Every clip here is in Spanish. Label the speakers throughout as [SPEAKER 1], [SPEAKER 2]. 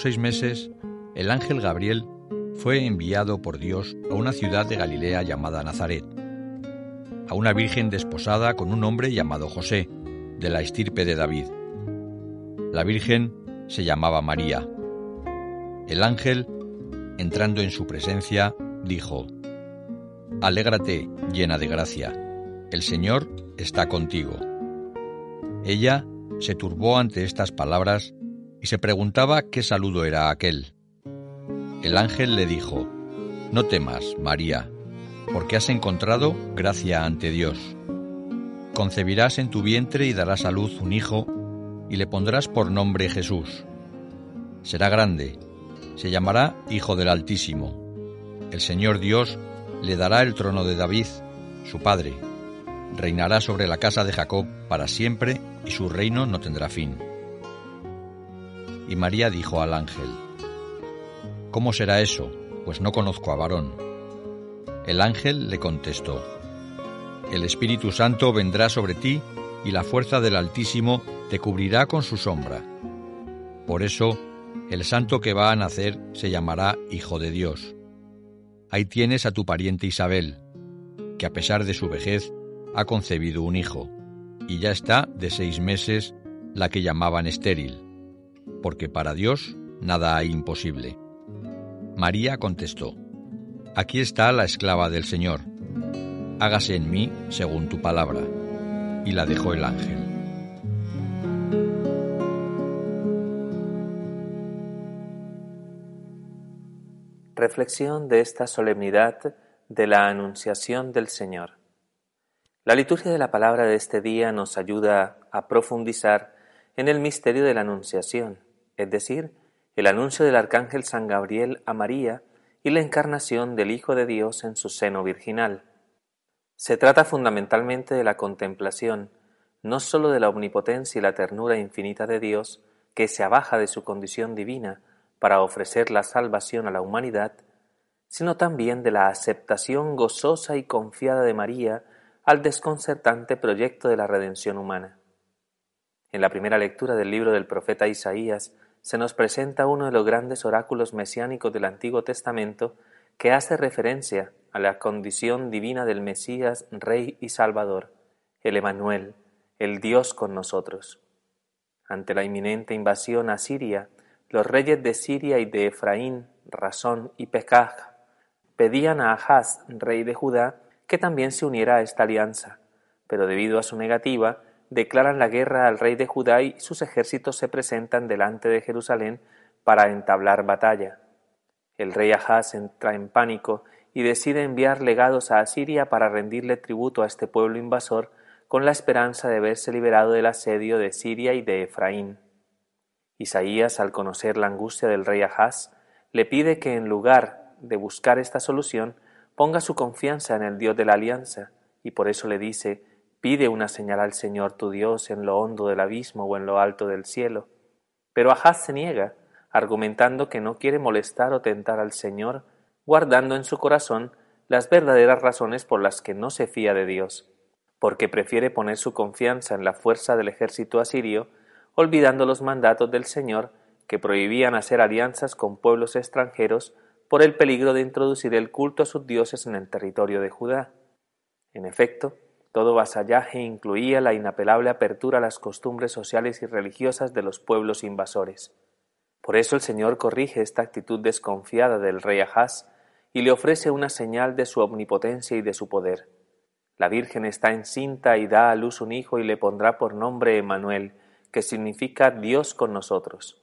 [SPEAKER 1] Seis meses, el ángel Gabriel fue enviado por Dios a una ciudad de Galilea llamada Nazaret, a una virgen desposada con un hombre llamado José, de la estirpe de David. La Virgen se llamaba María. El ángel, entrando en su presencia, dijo, Alégrate, llena de gracia, el Señor está contigo. Ella se turbó ante estas palabras y se preguntaba qué saludo era aquel. El ángel le dijo, No temas, María, porque has encontrado gracia ante Dios. Concebirás en tu vientre y darás a luz un hijo y le pondrás por nombre Jesús. Será grande, se llamará Hijo del Altísimo. El Señor Dios le dará el trono de David, su padre. Reinará sobre la casa de Jacob para siempre y su reino no tendrá fin. Y María dijo al ángel, ¿Cómo será eso? Pues no conozco a varón. El ángel le contestó, El Espíritu Santo vendrá sobre ti y la fuerza del Altísimo te cubrirá con su sombra. Por eso, el santo que va a nacer se llamará Hijo de Dios. Ahí tienes a tu pariente Isabel, que a pesar de su vejez ha concebido un hijo, y ya está de seis meses la que llamaban estéril, porque para Dios nada hay imposible. María contestó, Aquí está la esclava del Señor, hágase en mí según tu palabra, y la dejó el ángel.
[SPEAKER 2] Reflexión de esta solemnidad de la Anunciación del Señor. La liturgia de la palabra de este día nos ayuda a profundizar en el misterio de la Anunciación, es decir, el anuncio del Arcángel San Gabriel a María y la encarnación del Hijo de Dios en su seno virginal. Se trata fundamentalmente de la contemplación, no sólo de la omnipotencia y la ternura infinita de Dios, que se abaja de su condición divina, para ofrecer la salvación a la humanidad, sino también de la aceptación gozosa y confiada de María al desconcertante proyecto de la redención humana. En la primera lectura del libro del profeta Isaías se nos presenta uno de los grandes oráculos mesiánicos del Antiguo Testamento que hace referencia a la condición divina del Mesías, Rey y Salvador, el Emanuel, el Dios con nosotros. Ante la inminente invasión a Siria, los reyes de Siria y de Efraín, Rasón y Pekaj pedían a Ahaz, rey de Judá, que también se uniera a esta alianza, pero debido a su negativa, declaran la guerra al rey de Judá y sus ejércitos se presentan delante de Jerusalén para entablar batalla. El rey Ahaz entra en pánico y decide enviar legados a Asiria para rendirle tributo a este pueblo invasor con la esperanza de verse liberado del asedio de Siria y de Efraín. Isaías, al conocer la angustia del rey Ahaz, le pide que en lugar de buscar esta solución, ponga su confianza en el Dios de la alianza, y por eso le dice, pide una señal al Señor tu Dios en lo hondo del abismo o en lo alto del cielo. Pero Ahaz se niega, argumentando que no quiere molestar o tentar al Señor, guardando en su corazón las verdaderas razones por las que no se fía de Dios, porque prefiere poner su confianza en la fuerza del ejército asirio olvidando los mandatos del Señor que prohibían hacer alianzas con pueblos extranjeros por el peligro de introducir el culto a sus dioses en el territorio de Judá. En efecto, todo vasallaje incluía la inapelable apertura a las costumbres sociales y religiosas de los pueblos invasores. Por eso el Señor corrige esta actitud desconfiada del rey Ahaz y le ofrece una señal de su omnipotencia y de su poder. La Virgen está encinta y da a luz un hijo y le pondrá por nombre Emmanuel, que significa Dios con nosotros.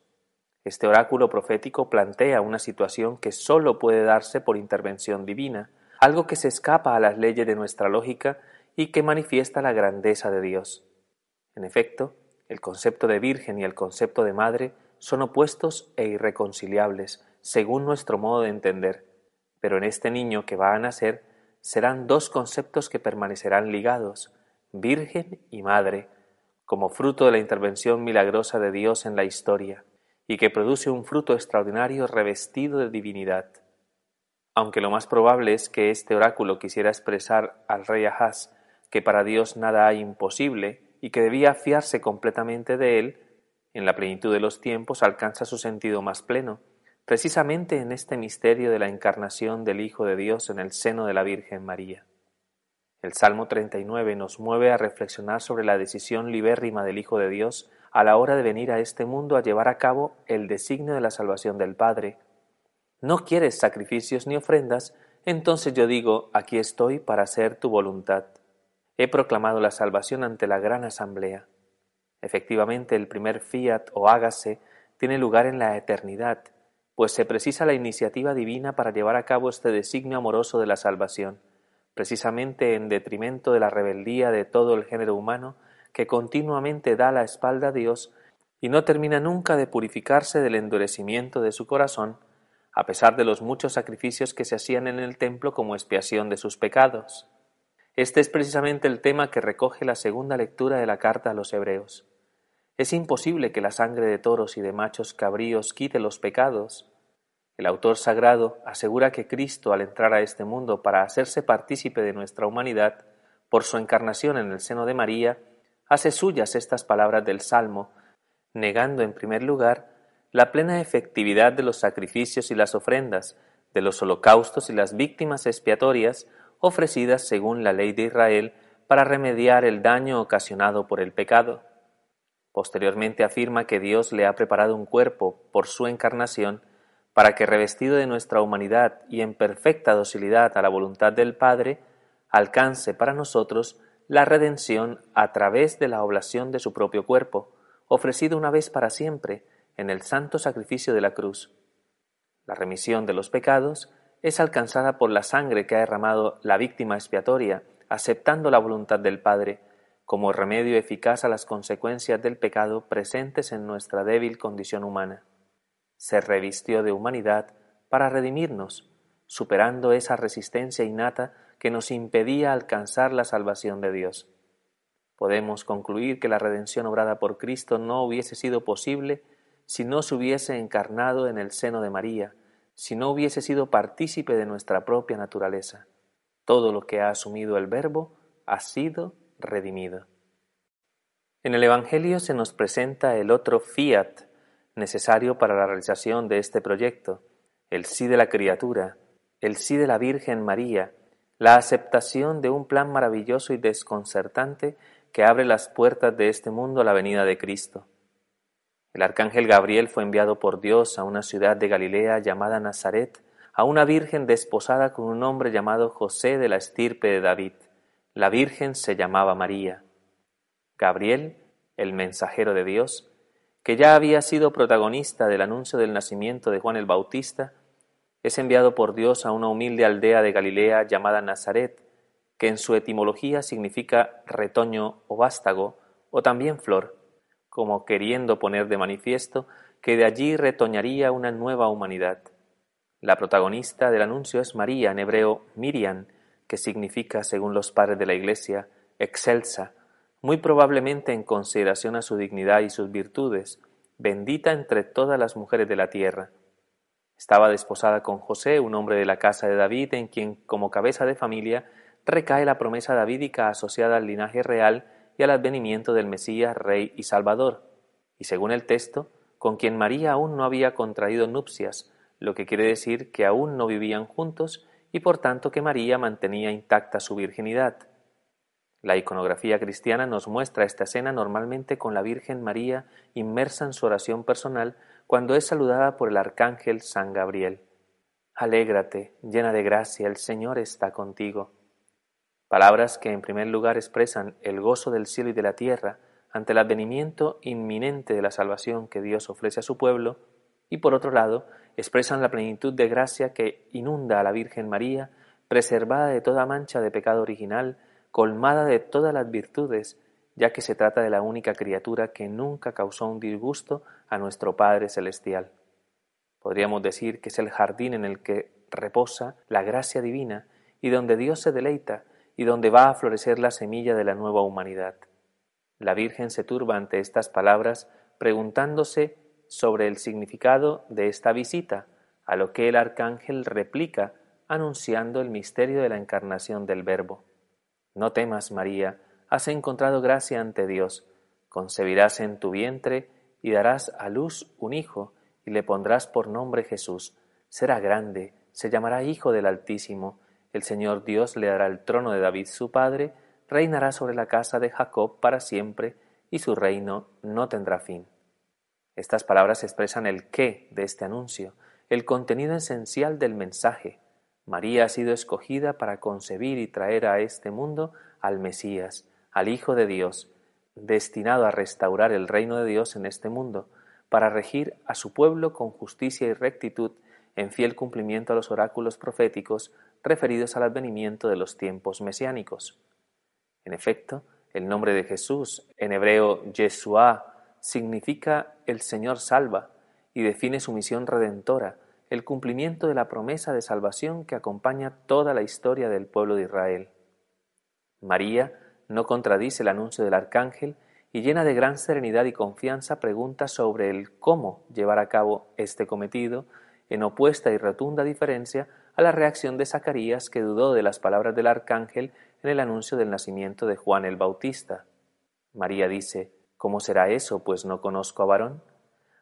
[SPEAKER 2] Este oráculo profético plantea una situación que sólo puede darse por intervención divina, algo que se escapa a las leyes de nuestra lógica y que manifiesta la grandeza de Dios. En efecto, el concepto de virgen y el concepto de madre son opuestos e irreconciliables, según nuestro modo de entender, pero en este niño que va a nacer serán dos conceptos que permanecerán ligados, virgen y madre, como fruto de la intervención milagrosa de Dios en la historia, y que produce un fruto extraordinario revestido de divinidad. Aunque lo más probable es que este oráculo quisiera expresar al rey Ahaz que para Dios nada hay imposible y que debía fiarse completamente de él, en la plenitud de los tiempos alcanza su sentido más pleno, precisamente en este misterio de la encarnación del Hijo de Dios en el seno de la Virgen María. El Salmo 39 nos mueve a reflexionar sobre la decisión libérrima del Hijo de Dios a la hora de venir a este mundo a llevar a cabo el designio de la salvación del Padre. No quieres sacrificios ni ofrendas, entonces yo digo, aquí estoy para hacer tu voluntad. He proclamado la salvación ante la gran asamblea. Efectivamente, el primer fiat o hágase tiene lugar en la eternidad, pues se precisa la iniciativa divina para llevar a cabo este designio amoroso de la salvación, precisamente en detrimento de la rebeldía de todo el género humano que continuamente da la espalda a Dios y no termina nunca de purificarse del endurecimiento de su corazón, a pesar de los muchos sacrificios que se hacían en el templo como expiación de sus pecados. Este es precisamente el tema que recoge la segunda lectura de la carta a los Hebreos. Es imposible que la sangre de toros y de machos cabríos quite los pecados. El autor sagrado asegura que Cristo, al entrar a este mundo para hacerse partícipe de nuestra humanidad, por su encarnación en el seno de María, hace suyas estas palabras del Salmo, negando en primer lugar la plena efectividad de los sacrificios y las ofrendas, de los holocaustos y las víctimas expiatorias ofrecidas según la ley de Israel para remediar el daño ocasionado por el pecado. Posteriormente afirma que Dios le ha preparado un cuerpo por su encarnación para que revestido de nuestra humanidad y en perfecta docilidad a la voluntad del Padre, alcance para nosotros la redención a través de la oblación de su propio cuerpo, ofrecido una vez para siempre en el santo sacrificio de la cruz. La remisión de los pecados es alcanzada por la sangre que ha derramado la víctima expiatoria, aceptando la voluntad del Padre, como remedio eficaz a las consecuencias del pecado presentes en nuestra débil condición humana. Se revistió de humanidad para redimirnos, superando esa resistencia innata que nos impedía alcanzar la salvación de Dios. Podemos concluir que la redención obrada por Cristo no hubiese sido posible si no se hubiese encarnado en el seno de María, si no hubiese sido partícipe de nuestra propia naturaleza. Todo lo que ha asumido el Verbo ha sido redimido. En el Evangelio se nos presenta el otro fiat necesario para la realización de este proyecto, el sí de la criatura, el sí de la Virgen María, la aceptación de un plan maravilloso y desconcertante que abre las puertas de este mundo a la venida de Cristo. El arcángel Gabriel fue enviado por Dios a una ciudad de Galilea llamada Nazaret, a una virgen desposada con un hombre llamado José de la estirpe de David. La virgen se llamaba María. Gabriel, el mensajero de Dios, que ya había sido protagonista del anuncio del nacimiento de Juan el Bautista, es enviado por Dios a una humilde aldea de Galilea llamada Nazaret, que en su etimología significa retoño o vástago, o también flor como queriendo poner de manifiesto que de allí retoñaría una nueva humanidad. La protagonista del anuncio es María, en hebreo Miriam, que significa, según los padres de la Iglesia, excelsa, muy probablemente en consideración a su dignidad y sus virtudes, bendita entre todas las mujeres de la tierra. Estaba desposada con José, un hombre de la casa de David, en quien, como cabeza de familia, recae la promesa davídica asociada al linaje real y al advenimiento del Mesías, Rey y Salvador, y según el texto, con quien María aún no había contraído nupcias, lo que quiere decir que aún no vivían juntos y por tanto que María mantenía intacta su virginidad. La iconografía cristiana nos muestra esta escena normalmente con la Virgen María inmersa en su oración personal cuando es saludada por el arcángel San Gabriel. Alégrate, llena de gracia, el Señor está contigo palabras que en primer lugar expresan el gozo del cielo y de la tierra ante el advenimiento inminente de la salvación que Dios ofrece a su pueblo, y por otro lado, expresan la plenitud de gracia que inunda a la Virgen María, preservada de toda mancha de pecado original, colmada de todas las virtudes, ya que se trata de la única criatura que nunca causó un disgusto a nuestro Padre Celestial. Podríamos decir que es el jardín en el que reposa la gracia divina y donde Dios se deleita y donde va a florecer la semilla de la nueva humanidad. La Virgen se turba ante estas palabras preguntándose sobre el significado de esta visita, a lo que el arcángel replica anunciando el misterio de la encarnación del Verbo. No temas, María, has encontrado gracia ante Dios, concebirás en tu vientre y darás a luz un hijo, y le pondrás por nombre Jesús. Será grande, se llamará Hijo del Altísimo, el Señor Dios le dará el trono de David su padre, reinará sobre la casa de Jacob para siempre, y su reino no tendrá fin. Estas palabras expresan el qué de este anuncio, el contenido esencial del mensaje. María ha sido escogida para concebir y traer a este mundo al Mesías, al Hijo de Dios, destinado a restaurar el reino de Dios en este mundo, para regir a su pueblo con justicia y rectitud en fiel cumplimiento a los oráculos proféticos referidos al advenimiento de los tiempos mesiánicos. En efecto, el nombre de Jesús, en hebreo Yeshua, significa el Señor salva y define su misión redentora, el cumplimiento de la promesa de salvación que acompaña toda la historia del pueblo de Israel. María no contradice el anuncio del arcángel y llena de gran serenidad y confianza pregunta sobre el cómo llevar a cabo este cometido, en opuesta y rotunda diferencia a la reacción de Zacarías que dudó de las palabras del arcángel en el anuncio del nacimiento de Juan el Bautista. María dice, ¿Cómo será eso, pues no conozco a varón?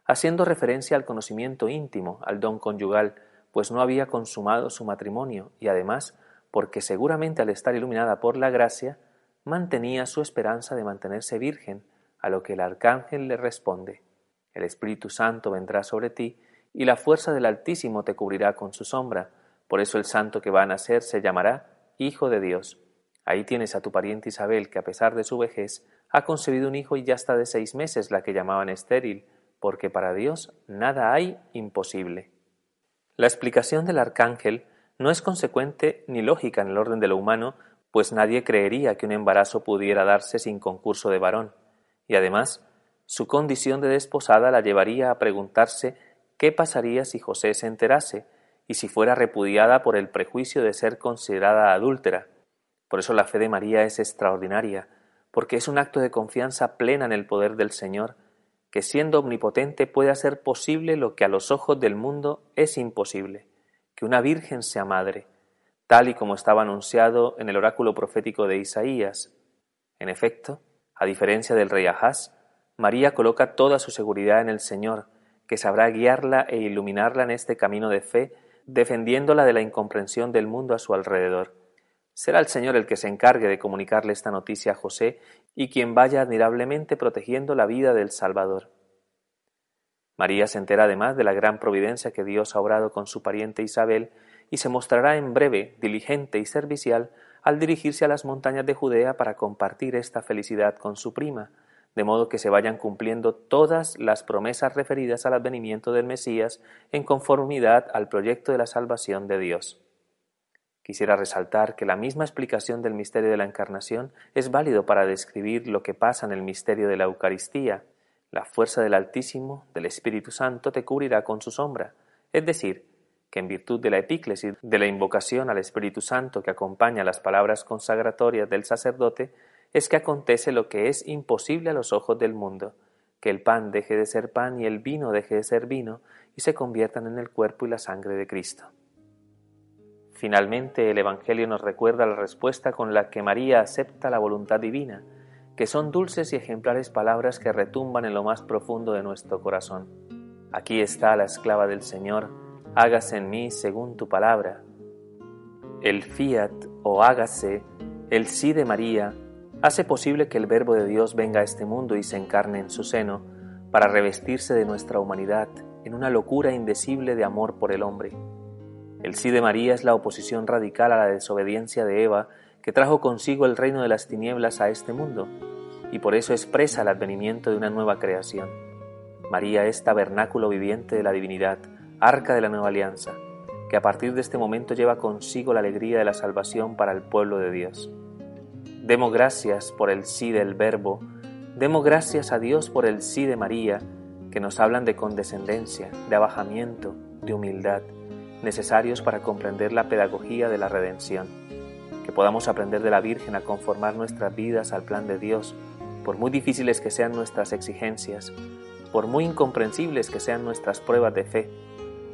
[SPEAKER 2] Haciendo referencia al conocimiento íntimo, al don conyugal, pues no había consumado su matrimonio y además, porque seguramente al estar iluminada por la gracia, mantenía su esperanza de mantenerse virgen, a lo que el arcángel le responde, El Espíritu Santo vendrá sobre ti, y la fuerza del Altísimo te cubrirá con su sombra, por eso el santo que va a nacer se llamará Hijo de Dios. Ahí tienes a tu pariente Isabel, que a pesar de su vejez, ha concebido un hijo y ya está de seis meses, la que llamaban estéril, porque para Dios nada hay imposible. La explicación del arcángel no es consecuente ni lógica en el orden de lo humano, pues nadie creería que un embarazo pudiera darse sin concurso de varón, y además su condición de desposada la llevaría a preguntarse qué pasaría si José se enterase y si fuera repudiada por el prejuicio de ser considerada adúltera. Por eso la fe de María es extraordinaria, porque es un acto de confianza plena en el poder del Señor, que siendo omnipotente puede hacer posible lo que a los ojos del mundo es imposible, que una virgen sea madre, tal y como estaba anunciado en el oráculo profético de Isaías. En efecto, a diferencia del rey Ahaz, María coloca toda su seguridad en el Señor, que sabrá guiarla e iluminarla en este camino de fe, defendiéndola de la incomprensión del mundo a su alrededor. Será el Señor el que se encargue de comunicarle esta noticia a José y quien vaya admirablemente protegiendo la vida del Salvador. María se entera además de la gran providencia que Dios ha obrado con su pariente Isabel y se mostrará en breve, diligente y servicial al dirigirse a las montañas de Judea para compartir esta felicidad con su prima, de modo que se vayan cumpliendo todas las promesas referidas al advenimiento del Mesías en conformidad al proyecto de la salvación de Dios. Quisiera resaltar que la misma explicación del misterio de la Encarnación es válido para describir lo que pasa en el misterio de la Eucaristía. La fuerza del Altísimo, del Espíritu Santo, te cubrirá con su sombra, es decir, que en virtud de la epíclesis de la invocación al Espíritu Santo que acompaña las palabras consagratorias del sacerdote, es que acontece lo que es imposible a los ojos del mundo, que el pan deje de ser pan y el vino deje de ser vino y se conviertan en el cuerpo y la sangre de Cristo. Finalmente, el Evangelio nos recuerda la respuesta con la que María acepta la voluntad divina, que son dulces y ejemplares palabras que retumban en lo más profundo de nuestro corazón. Aquí está la esclava del Señor, hágase en mí según tu palabra. El fiat o hágase, el sí de María, hace posible que el Verbo de Dios venga a este mundo y se encarne en su seno para revestirse de nuestra humanidad en una locura indecible de amor por el hombre. El sí de María es la oposición radical a la desobediencia de Eva que trajo consigo el reino de las tinieblas a este mundo, y por eso expresa el advenimiento de una nueva creación. María es tabernáculo viviente de la divinidad, arca de la nueva alianza, que a partir de este momento lleva consigo la alegría de la salvación para el pueblo de Dios. Demos gracias por el sí del Verbo, demos gracias a Dios por el sí de María, que nos hablan de condescendencia, de abajamiento, de humildad, necesarios para comprender la pedagogía de la redención, que podamos aprender de la Virgen a conformar nuestras vidas al plan de Dios, por muy difíciles que sean nuestras exigencias, por muy incomprensibles que sean nuestras pruebas de fe,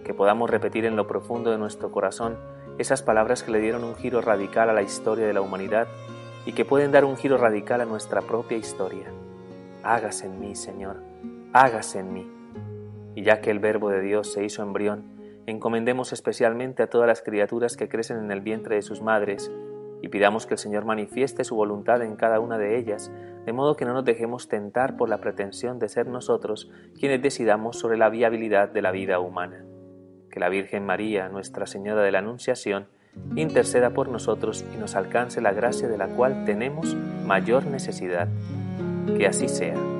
[SPEAKER 2] que podamos repetir en lo profundo de nuestro corazón esas palabras que le dieron un giro radical a la historia de la humanidad y que pueden dar un giro radical a nuestra propia historia. Hágase en mí, Señor, hágase en mí. Y ya que el Verbo de Dios se hizo embrión, encomendemos especialmente a todas las criaturas que crecen en el vientre de sus madres y pidamos que el Señor manifieste su voluntad en cada una de ellas, de modo que no nos dejemos tentar por la pretensión de ser nosotros quienes decidamos sobre la viabilidad de la vida humana. Que la Virgen María, Nuestra Señora de la Anunciación, interceda por nosotros y nos alcance la gracia de la cual tenemos mayor necesidad. Que así sea.